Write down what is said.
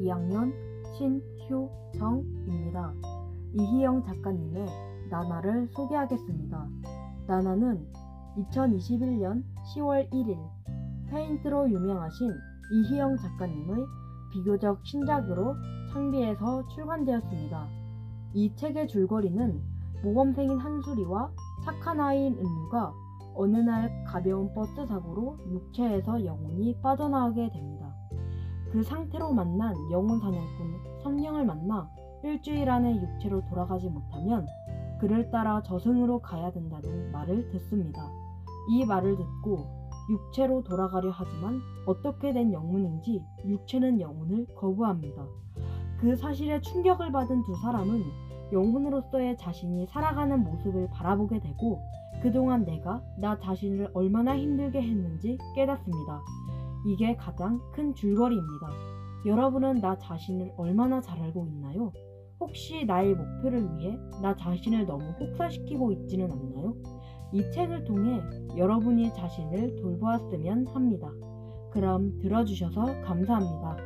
2학년 신효정입니다. 이희영 작가님의 나나를 소개하겠습니다. 나나는 2021년 10월 1일 페인트로 유명하신 이희영 작가님의 비교적 신작으로 창비에서 출간되었습니다. 이 책의 줄거리는 모범생인 한수리와 착한 아이인 은유가 어느 날 가벼운 버스 사고로 육체에서 영혼이 빠져나가게 됩니다. 그 상태로 만난 영혼 사냥꾼 선령을 만나 일주일 안에 육체로 돌아가지 못하면 그를 따라 저승으로 가야 된다는 말을 듣습니다. 이 말을 듣고 육체로 돌아가려 하지만 어떻게 된 영문인지 육체는 영혼을 거부합니다. 그 사실에 충격을 받은 두 사람은 영혼으로서의 자신이 살아가는 모습을 바라보게 되고 그동안 내가 나 자신을 얼마나 힘들게 했는지 깨닫습니다. 이게 가장 큰 줄거리입니다. 여러분은 나 자신을 얼마나 잘 알고 있나요? 혹시 나의 목표를 위해 나 자신을 너무 혹사시키고 있지는 않나요? 이 책을 통해 여러분이 자신을 돌보았으면 합니다. 그럼 들어주셔서 감사합니다.